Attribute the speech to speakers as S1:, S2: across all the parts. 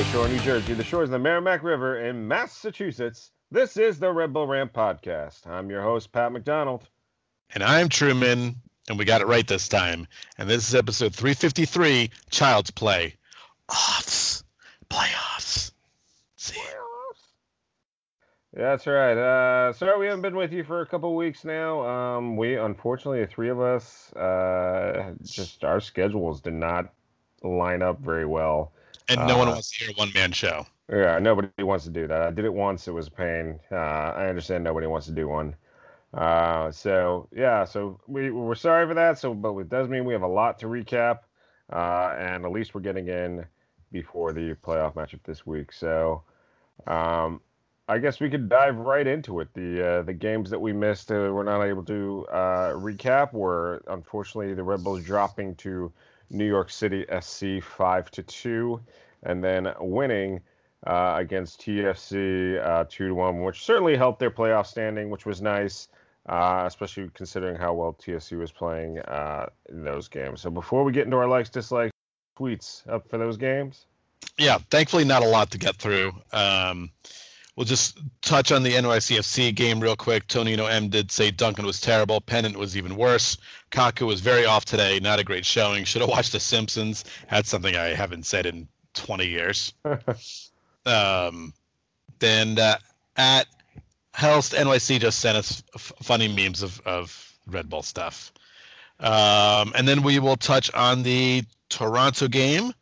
S1: From the Bayshore, New Jersey, the shores of the Merrimack River in Massachusetts, this is the Red Bull Rant Podcast. I'm your host, Pat McDonald.
S2: And I'm Truman, and we got it right this time. And this is episode 353 Child's Play. Offs. Playoffs. See?
S1: Yeah, that's right. Uh, sorry we haven't been with you for a couple weeks now. Um, we, unfortunately, the three of us, uh, just our schedules did not line up very well.
S2: And no one
S1: Uh,
S2: wants to hear a one man show.
S1: Yeah, nobody wants to do that. I did it once; it was a pain. Uh, I understand nobody wants to do one. Uh, so yeah, so we we're sorry for that. So, but it does mean we have a lot to recap, uh, and at least we're getting in before the playoff matchup this week. So, um, I guess we could dive right into it. The uh, the games that we missed, uh, we're not able to uh, recap. Were unfortunately the Red Bulls dropping to New York City FC five to two, and then winning uh, against TFC uh, two to one, which certainly helped their playoff standing, which was nice, uh, especially considering how well TFC was playing uh, in those games. So before we get into our likes dislikes tweets up for those games.
S2: Yeah, thankfully, not a lot to get through. Um, we'll just touch on the NYCFC game real quick. Tonino M did say Duncan was terrible. Pennant was even worse. Kaku was very off today. Not a great showing. Should have watched The Simpsons. That's something I haven't said in 20 years. um, then uh, at Helst NYC just sent us f- funny memes of, of Red Bull stuff. Um, and then we will touch on the Toronto game.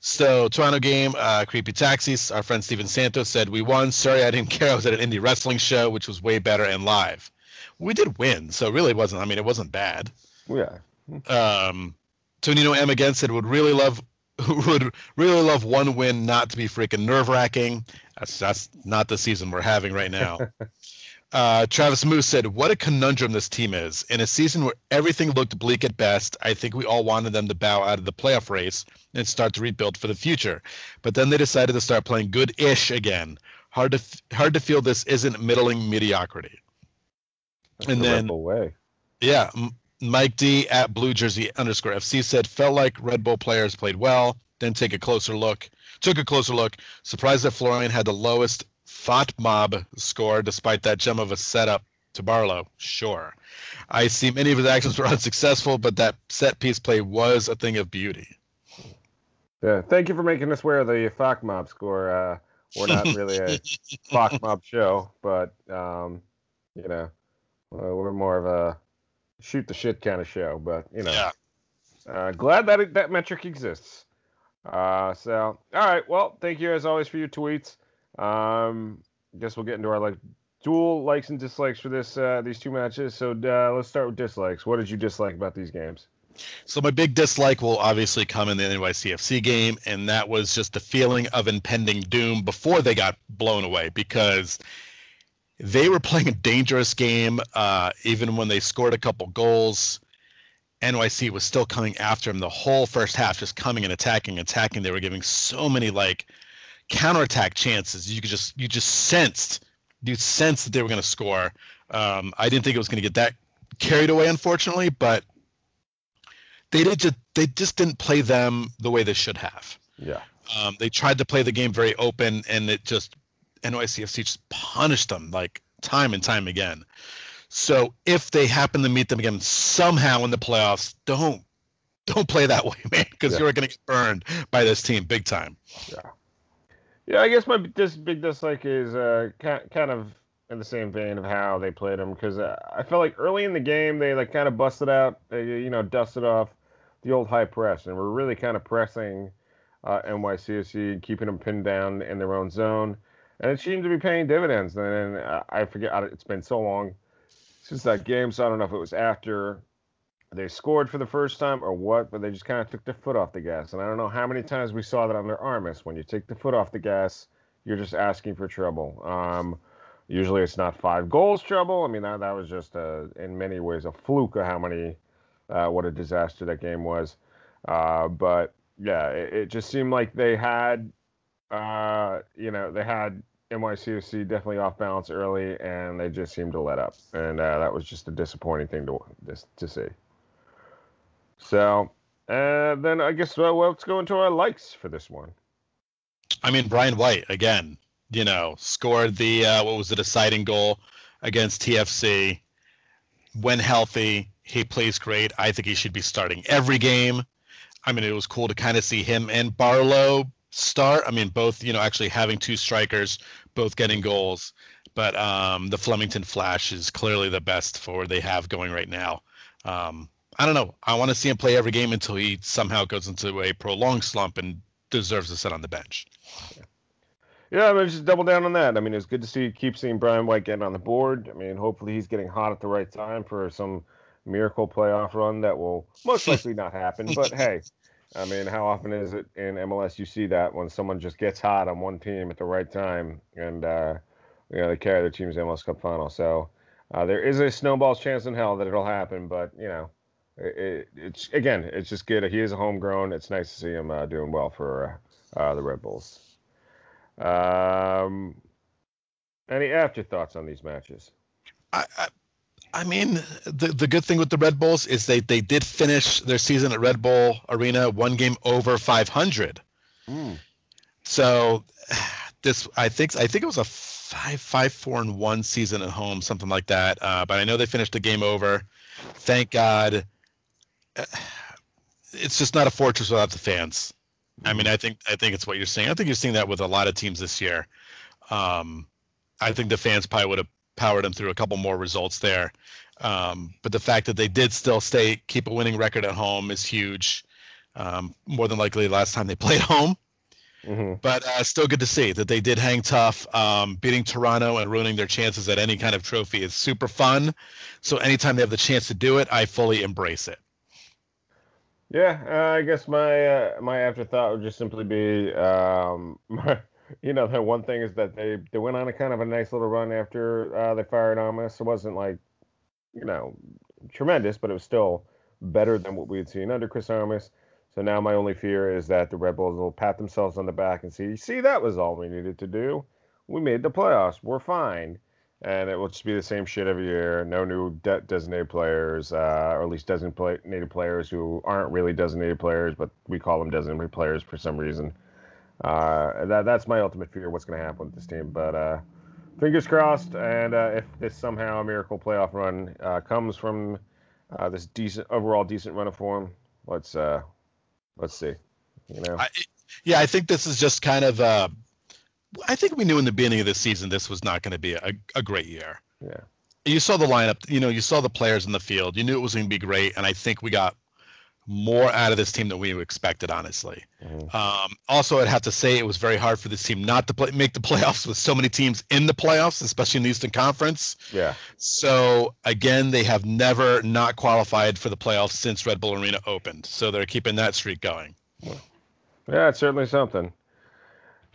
S2: So Toronto game, uh, creepy taxis. Our friend Steven Santos said we won. Sorry, I didn't care. I was at an indie wrestling show, which was way better and live. We did win, so it really wasn't. I mean, it wasn't bad.
S1: yeah.
S2: Um, Tonino M again said would really love would really love one win not to be freaking nerve wracking. That's that's not the season we're having right now. uh, Travis Moose said, "What a conundrum this team is. In a season where everything looked bleak at best, I think we all wanted them to bow out of the playoff race and start to rebuild for the future. But then they decided to start playing good-ish again. Hard to f- hard to feel this isn't middling mediocrity."
S1: That's
S2: And then-
S1: way.
S2: Yeah, M- Mike D at Blue Jersey underscore FC said felt like Red Bull players played well. Then take a closer look. Took a closer look. Surprised that Florian had the lowest FotMob score despite that gem of a setup to Barlow. Sure, I see many of his actions were unsuccessful, but that set piece play was a thing of beauty.
S1: Yeah. Thank you for making us wear the FotMob score. Uh, we're not really a FotMob show, but um, you know, uh, we're more of a shoot the shit kind of show. But you know,
S2: Yeah.
S1: uh, glad that it, that metric exists. Uh, so all right, well, thank you as always for your tweets. Um, guess we'll get into our like dual likes and dislikes for this uh, these two matches. So uh, let's start with dislikes. What did you dislike about these games?
S2: So my big dislike will obviously come in the NYCFC game, and that was just the feeling of impending doom before they got blown away because they were playing a dangerous game. Uh, even when they scored a couple goals, NYC was still coming after them the whole first half, just coming and attacking, attacking. They were giving so many like counterattack chances. You could just you just sensed you sensed that they were going to score. Um, I didn't think it was going to get that carried away, unfortunately, but they did just they just didn't play them the way they should have.
S1: Yeah.
S2: Um, they tried to play the game very open, and it just NYCFC just punished them like time and time again. So if they happen to meet them again somehow in the playoffs, don't don't play that way, man, because
S1: Yeah.
S2: you're going to get burned by this team big time.
S1: Yeah, I guess my dis- big dislike is uh, ki- kind of in the same vein of how they played them because uh, I felt like early in the game they like kind of busted out, you know, dusted off the old high press and were really kind of pressing uh, NYCFC, keeping them pinned down in their own zone, and it seemed to be paying dividends. And then uh, I forget it's been so long since that game, so I don't know if it was after they scored for the first time or what, but they just kind of took their foot off the gas. And I don't know how many times we saw that on their Armas. When you take the foot off the gas, you're just asking for trouble. Um, usually it's not five goals trouble. I mean, that, that was just a, in many ways a fluke of how many, uh, what a disaster that game was. Uh, but yeah, it, it just seemed like they had, uh, you know, they had NYCFC definitely off balance early, and they just seemed to let up, and uh, that was just a disappointing thing to just to see. So, uh, then I guess well, let's go into our likes for this one.
S2: I mean, Brian White again. You know, scored the uh, what was the deciding goal against TFC. When healthy, he plays great. I think he should be starting every game. I mean, it was cool to kind of see him and Barlow start. I mean, both you know actually having two strikers, both getting goals. But um, the Flemington Flash is clearly the best forward they have going right now. Um, I don't know. I want to see him play every game until he somehow goes into a prolonged slump and deserves to sit on the bench.
S1: Yeah, I mean, just double down on that. I mean, it's good to see keep seeing Brian White getting on the board. I mean, hopefully he's getting hot at the right time for some miracle playoff run that will most likely not happen. But hey, I mean, how often is it in MLS you see that when someone just gets hot on one team at the right time and uh, you know they carry their team's MLS Cup final? So uh, there is a snowball's chance in hell that it'll happen, but you know, it, it, it's again, it's just good. He is a homegrown. It's nice to see him uh, doing well for uh, the Red Bulls. Um, any afterthoughts on these matches?
S2: I, I, I mean, the the good thing with the Red Bulls is they they did finish their season at Red Bull Arena one game over 500. Mm. So this I think I think it was a five five four and one season at home, something like that. Uh, but I know they finished the game over. Thank God. It's just not a fortress without the fans. I mean, I think I think it's what you're saying. I think you're seeing that with a lot of teams this year. Um, I think the fans probably would have powered them through a couple more results there. Um, but the fact that they did still stay keep a winning record at home is huge. Um, more than likely, last time they played home. Mm-hmm. But uh, still good to see that they did hang tough. Um, beating Toronto and ruining their chances at any kind of trophy is super fun. So anytime they have the chance to do it, I fully embrace it.
S1: Yeah, uh, I guess my uh, my afterthought would just simply be, um, you know, the one thing is that they they went on a kind of a nice little run after uh, they fired Armas. It wasn't like, you know, tremendous, but it was still better than what we had seen under Chris Armas. So now my only fear is that the Red Bulls will pat themselves on the back and see, see, that was all we needed to do. We made the playoffs. We're fine and it will just be the same shit every year. No new de- designated players, uh, or at least designated players who aren't really designated players, but we call them designated players for some reason. Uh, that that's my ultimate fear. What's going to happen with this team? But uh, fingers crossed. And uh, if this somehow a miracle playoff run uh, comes from uh, this decent overall decent run of form, let's let's see. You know. I,
S2: yeah, I think this is just kind of I think we knew in the beginning of the season this was not going to be a, a great year.
S1: Yeah.
S2: You saw the lineup, you know, you saw the players in the field. You knew it was going to be great, and I think we got more out of this team than we expected, honestly. Mm-hmm. Um, also, I'd have to say it was very hard for this team not to play, make the playoffs with so many teams in the playoffs, especially in the Eastern Conference.
S1: Yeah.
S2: So again, they have never not qualified for the playoffs since Red Bull Arena opened. So they're keeping that streak going.
S1: Yeah, it's certainly something.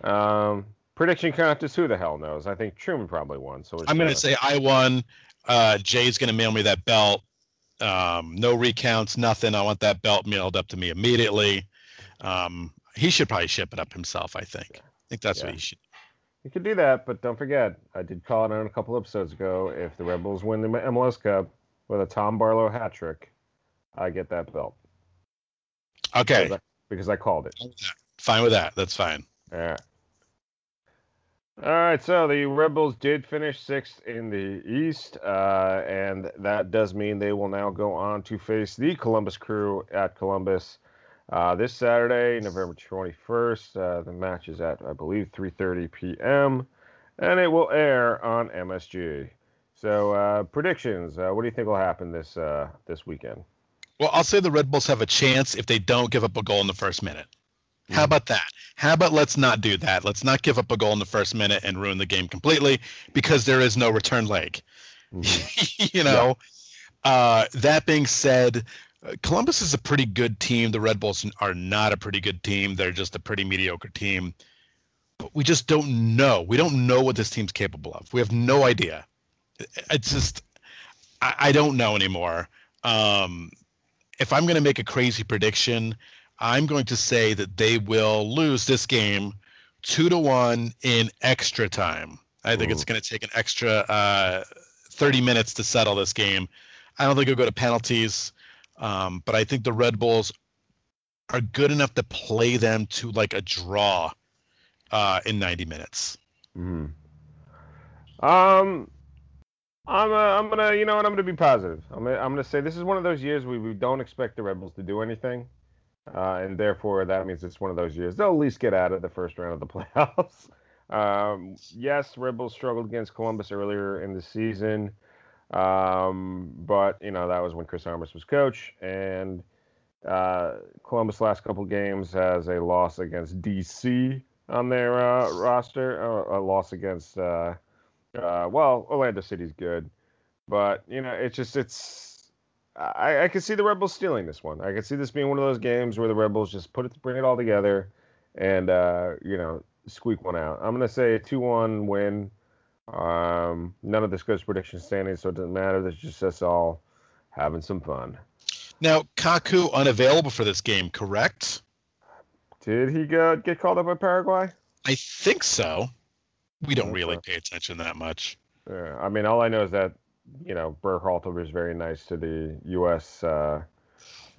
S1: Um, Prediction contest, who the hell knows? I think Truman probably won. So
S2: I'm going to say I won. Uh, Jay's going to mail me that belt. Um, no recounts, nothing. I want that belt mailed up to me immediately. Um, he should probably ship it up himself. I think. I think that's yeah. what he should.
S1: You could do that, but don't forget, I did call it on a couple episodes ago. If the Rebels win the MLS Cup with a Tom Barlow hat trick, I get that belt.
S2: Okay.
S1: Because I, because I called it.
S2: Fine with that. That's fine.
S1: All right. All right, so the Rebels did finish sixth in the East, uh, and that does mean they will now go on to face the Columbus Crew at Columbus uh, this Saturday, November 21st. Uh, the match is at, I believe, 3:30 p.m., and it will air on MSG. So, uh, predictions. Uh, what do you think will happen this uh, this weekend?
S2: Well, I'll say the Red Bulls have a chance if they don't give up a goal in the first minute. How about that? How about let's not do that? Let's not give up a goal in the first minute and ruin the game completely because there is no return leg. Mm-hmm. you know. Yeah. Uh, that being said, Columbus is a pretty good team. The Red Bulls are not a pretty good team. They're just a pretty mediocre team. But we just don't know. We don't know what this team's capable of. We have no idea. It's just I, I don't know anymore. Um, if I'm going to make a crazy prediction, I'm going to say that they will lose this game two to one in extra time. I think Ooh. it's going to take an extra uh, 30 minutes to settle this game. I don't think it'll go to penalties, um, but I think the Red Bulls are good enough to play them to like a draw uh, in 90 minutes.
S1: Mm-hmm. Um, I'm uh, I'm gonna you know what I'm gonna be positive. I'm gonna, I'm gonna say this is one of those years where we don't expect the Rebels to do anything, uh, and therefore that means it's one of those years they'll at least get out of the first round of the playoffs. um, yes, Rebels struggled against Columbus earlier in the season, um, but you know that was when Chris Armas was coach, and uh, Columbus last couple games has a loss against DC on their uh, roster, a loss against. Uh, uh, well, Orlando City's good, but you know, it's just it's. I, I can see the Rebels stealing this one. I can see this being one of those games where the Rebels just put it, bring it all together, and uh, you know, squeak one out. I'm gonna say a two-one win. Um, none of this goes prediction standing, so it doesn't matter. This just us all having some fun.
S2: Now, Kaku unavailable for this game, correct?
S1: Did he go, get called up by Paraguay?
S2: I think so we don't really pay attention that much.
S1: Yeah, I mean, all I know is that you know Berhalter was very nice to the U.S. Uh,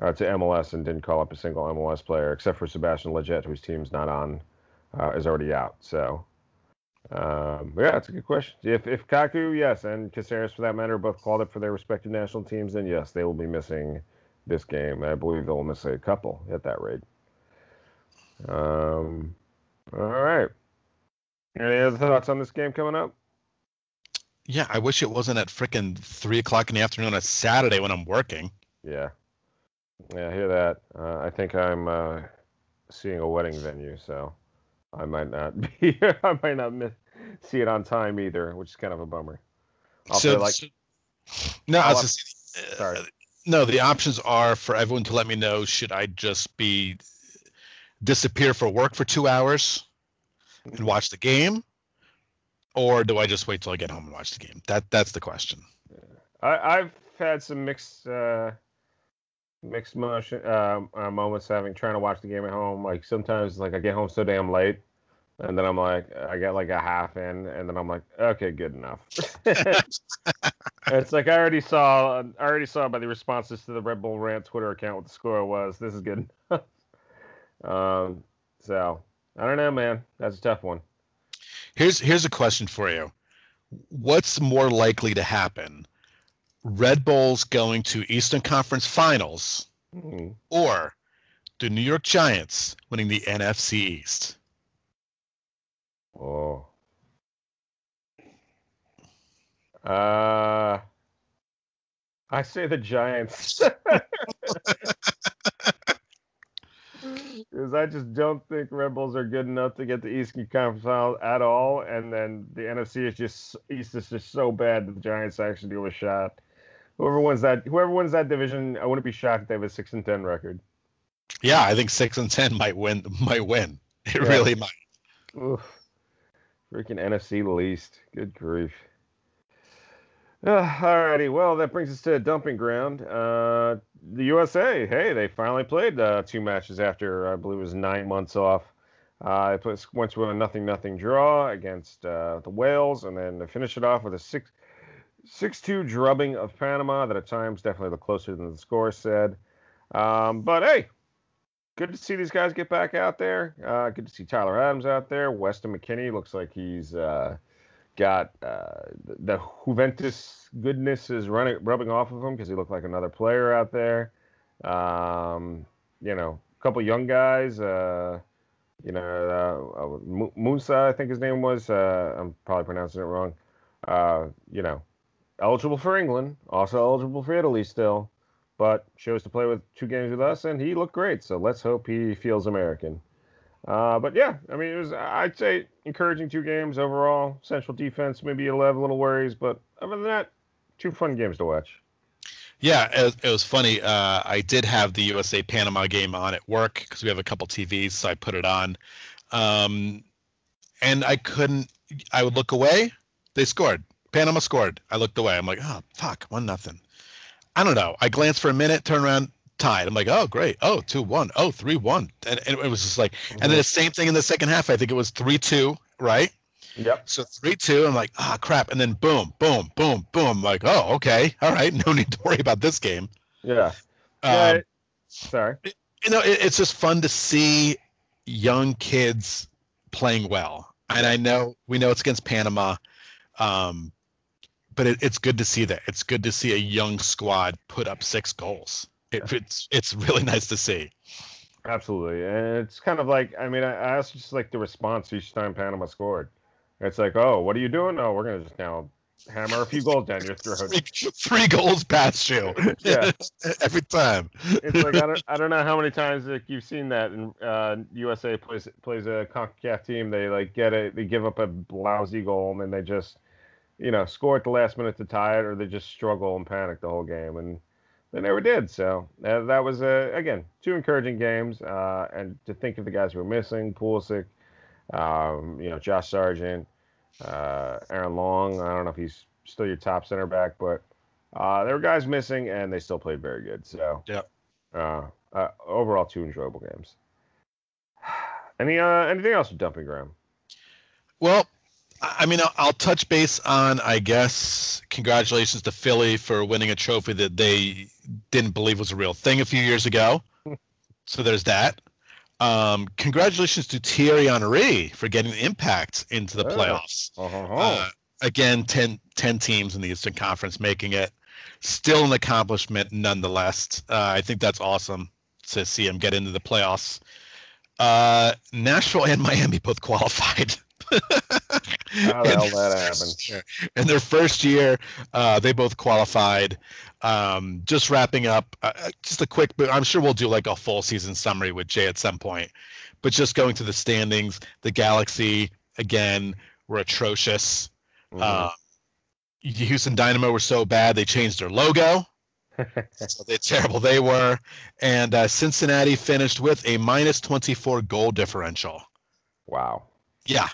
S1: uh, to MLS and didn't call up a single MLS player except for Sebastian Lletget, whose team's not on, uh, is already out. So, um, yeah, that's a good question. If if Kaku, yes, and Cásseres for that matter, both called up for their respective national teams, then yes, they will be missing this game. I believe they'll miss a couple at that rate. Um, all right. Any other thoughts on this game coming up?
S2: Yeah, I wish it wasn't at freaking three o'clock in the afternoon on a Saturday when I'm working.
S1: Yeah, yeah, I hear that. Uh, I think I'm uh, seeing a wedding venue, so I might not be. I might not miss, see it on time either, which is kind of a bummer.
S2: I'll so, like, so, no, I was just, uh, sorry. No, the options are for everyone to let me know. Should I just be disappear for work for two hours? and watch the game, or do I just wait till I get home and watch the game? That that's the question.
S1: I, have had some mixed uh, mixed motion uh, uh, moments having trying to watch the game at home. Like sometimes, like I get home so damn late, and then I'm like, I get like a half in, and then I'm like, okay, good enough. it's like I already saw, I already saw by the responses to the Red Bull Rant Twitter account what the score was. This is good enough. um, so I don't know, man. That's a tough one.
S2: Here's here's a question for you. What's more likely to happen? Red Bulls going to Eastern Conference Finals mm-hmm. or the New York Giants winning the NFC East?
S1: Oh. Uh I say the Giants. Because I just don't think Rebels are good enough to get the Eastern Conference Finals at all, and then the NFC is just East is just so bad that the Giants actually do a shot. Whoever wins that, whoever wins that division, I wouldn't be shocked if they have a six and ten record.
S2: Yeah, I think six and ten might win. Might win. It yeah. really might.
S1: Oof. Freaking NFC least. Good grief. Uh, alrighty, well, that brings us to a dumping ground. Uh, the USA, hey, they finally played uh, two matches after I believe it was nine months off. Uh, they went to a nothing nothing draw against uh, the Wales, and then to finish it off with a six six two drubbing of Panama. That at times definitely looked closer than the score said. Um, but hey, good to see these guys get back out there. Uh, good to see Tyler Adams out there. Weston McKennie looks like he's uh, got uh, the Juventus goodness is running rubbing off of him because he looked like another player out there. Um, you know, a couple young guys. Uh, you know, uh, Musah, I think his name was. Uh, I'm probably pronouncing it wrong. Uh, you know, eligible for England, also eligible for Italy still, but chose to play with two games with us, and he looked great. So let's hope he feels American. Uh, but yeah, I mean, it was I'd say encouraging two games overall. Central defense maybe you'll have a little worries, but other than that, two fun games to watch.
S2: Yeah, it, it was funny. Uh, I did have the USA Panama game on at work because we have a couple TVs, so I put it on. Um, and I couldn't. I would look away. They scored. Panama scored. I looked away. I'm like, oh fuck, one nothing. I don't know. I glanced for a minute, turn around, tied. I'm like, oh great, oh two one, oh three one, and, and it was just like, mm-hmm. and then the same thing in the second half. I think it was three two, right?
S1: Yep.
S2: So three two, I'm like, ah oh, crap, and then boom, boom, boom, boom. I'm like, oh okay, all right, no need to worry about this game.
S1: Yeah. Um, Sorry.
S2: You know, it, it's just fun to see young kids playing well. And I know we know it's against Panama, um, but it, it's good to see that. It's good to see a young squad put up six goals. It, it's it's really nice to see.
S1: Absolutely, and it's kind of like I mean I, I also just like the response each time Panama scored. It's like, oh, what are you doing? Oh, we're gonna just now hammer a few goals down your throat.
S2: Three, three goals past you.
S1: Yeah.
S2: every time.
S1: It's like I don't, I don't know how many times like you've seen that and uh, USA plays plays a Concacaf team. They like get it, they give up a lousy goal and then they just, you know, score at the last minute to tie it, or they just struggle and panic the whole game, and they never did. So uh, that was uh, again two encouraging games, uh, and to think of the guys who were missing, Pulisic, um, you know, Josh Sargent, uh, Aaron Long. I don't know if he's still your top center back, but uh, there were guys missing, and they still played very good. So
S2: Yep.
S1: uh, uh, overall, two enjoyable games. Any uh, anything else with dumping ground?
S2: Well, I I mean, I'll, I'll touch base on, I guess, congratulations to Philly for winning a trophy that they didn't believe was a real thing a few years ago. so there's that. Um, congratulations to Thierry Henry for getting the impact into the playoffs.
S1: Uh-huh.
S2: Uh, again, 10, 10 teams in the Eastern Conference making it. Still an accomplishment nonetheless. Uh, I think that's awesome to see him get into the playoffs. Uh, Nashville and Miami both qualified.
S1: How the hell that happened?
S2: In their first year, uh, they both qualified. Um, just wrapping up, uh, uh, just a quick, but I'm sure we'll do like a full season summary with Jay at some point. But just going to the standings, the Galaxy again were atrocious.
S1: Mhm.
S2: Uh, Houston Dynamo were so bad they changed their logo. so they terrible they were, and uh, Cincinnati finished with a minus 24 goal differential.
S1: wow.
S2: Yeah,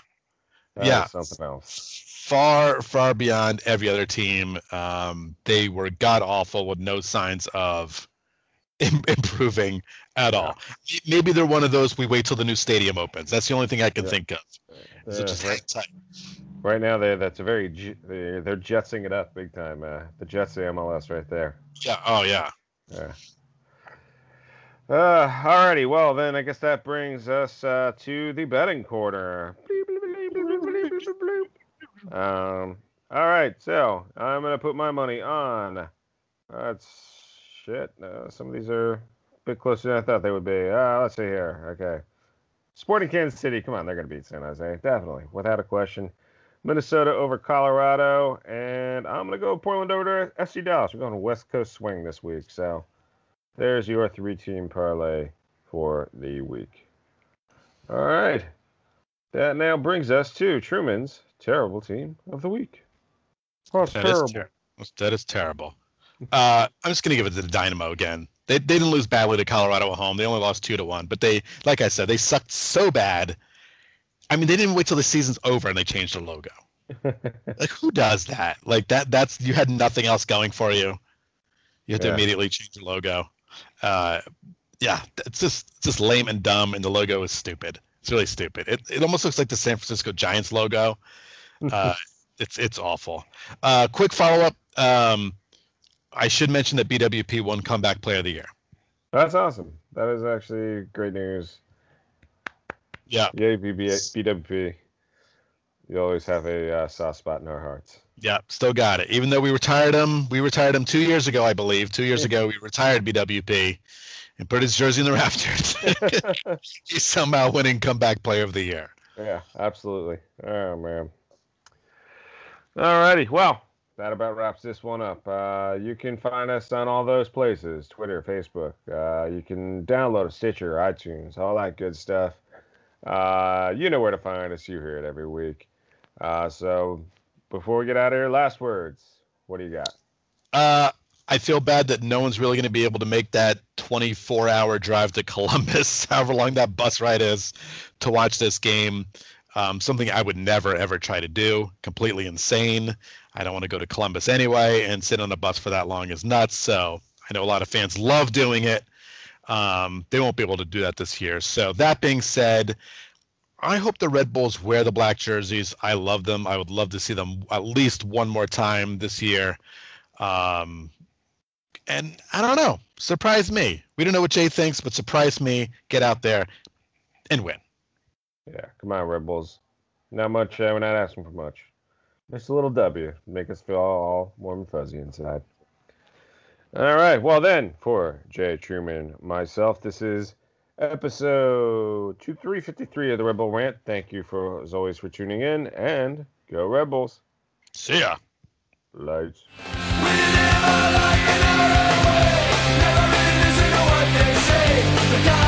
S1: That
S2: Yeah.
S1: something else.
S2: far far beyond every other team. Um, they were god awful with no signs of im- improving at all. Maybe they're one of those we wait till the new stadium opens. That's the only thing I can
S1: Yeah.
S2: think of. So
S1: Uh,
S2: just
S1: right,
S2: tight.
S1: right now, they that's a very they're, they're jetsing it up big time. Uh, the Jets, the MLS, right there.
S2: Yeah. Oh yeah.
S1: Yeah. Uh, alrighty. Well, then I guess that brings us uh, to the betting corner. Bleep, Um. All right. So I'm gonna put my money on. That's shit. Uh, some of these are a bit closer than I thought they would be. Uh, let's see here. Okay. Sporting Kansas City. Come on, they're gonna beat San Jose. Definitely, without a question. Minnesota over Colorado, and I'm gonna go Portland over to FC Dallas. We're going West Coast swing this week, so there's your three-team parlay for the week. All right, that now brings us to Truman's terrible team of the week. Oh, it's
S2: That is
S1: terrible.
S2: ter- that is terrible. Uh, I'm just gonna give it to the Dynamo again. They they didn't lose badly to Colorado at home. They only lost two to one, but they, like I said, they sucked so bad. I mean, they didn't wait till the season's over and they changed their logo. Like, who does that? Like that. That's you had nothing else going for you. You had to immediately change the logo. Uh, yeah, it's just it's just lame and dumb, and the logo is stupid. It's really stupid. It it almost looks like the San Francisco Giants logo. Uh, it's it's awful. Uh, quick follow up. Um, I should mention that BWP won Comeback Player of the Year.
S1: That's awesome. That is actually great news.
S2: Yeah,
S1: Yay, BWP. You always have a uh, soft spot in our hearts.
S2: yeah, still got it. Even though we retired him, we retired him two years ago, I believe. Two years ago, we retired BWP and put his jersey in the rafters. He's somehow winning Comeback Player of the Year.
S1: Yeah, absolutely. Oh man. Alrighty, well, that about wraps this one up. Uh, you can find us on all those places: Twitter, Facebook. Uh, you can download a Stitcher, iTunes, all that good stuff. Uh, you know where to find us. You hear it every week. Uh, so, before we get out of here, last words. What do you got?
S2: I feel bad that no one's really going to be able to make that 24 hour drive to Columbus, however long that bus ride is, to watch this game. Um, something I would never, ever try to do. Completely insane. I don't want to go to Columbus anyway, and sit on a bus for that long is nuts. So I know a lot of fans love doing it. Um, they won't be able to do that this year. So that being said, I hope the Red Bulls wear the black jerseys. I love them. I would love to see them at least one more time this year. Um, and I don't know. Surprise me. We don't know what Jay thinks, but surprise me. Get out there and win.
S1: Yeah, come on, Red Bulls. Not much. Uh, we're not asking for much. Just a little W. Make us feel all warm and fuzzy inside. All right. Well, then, for Jay Truman, myself, this is episode 2353 of the Rebel Rant. Thank you for, as always, for tuning in, and go Rebels.
S2: See ya.
S1: Lights.
S3: Never really listen to what they say.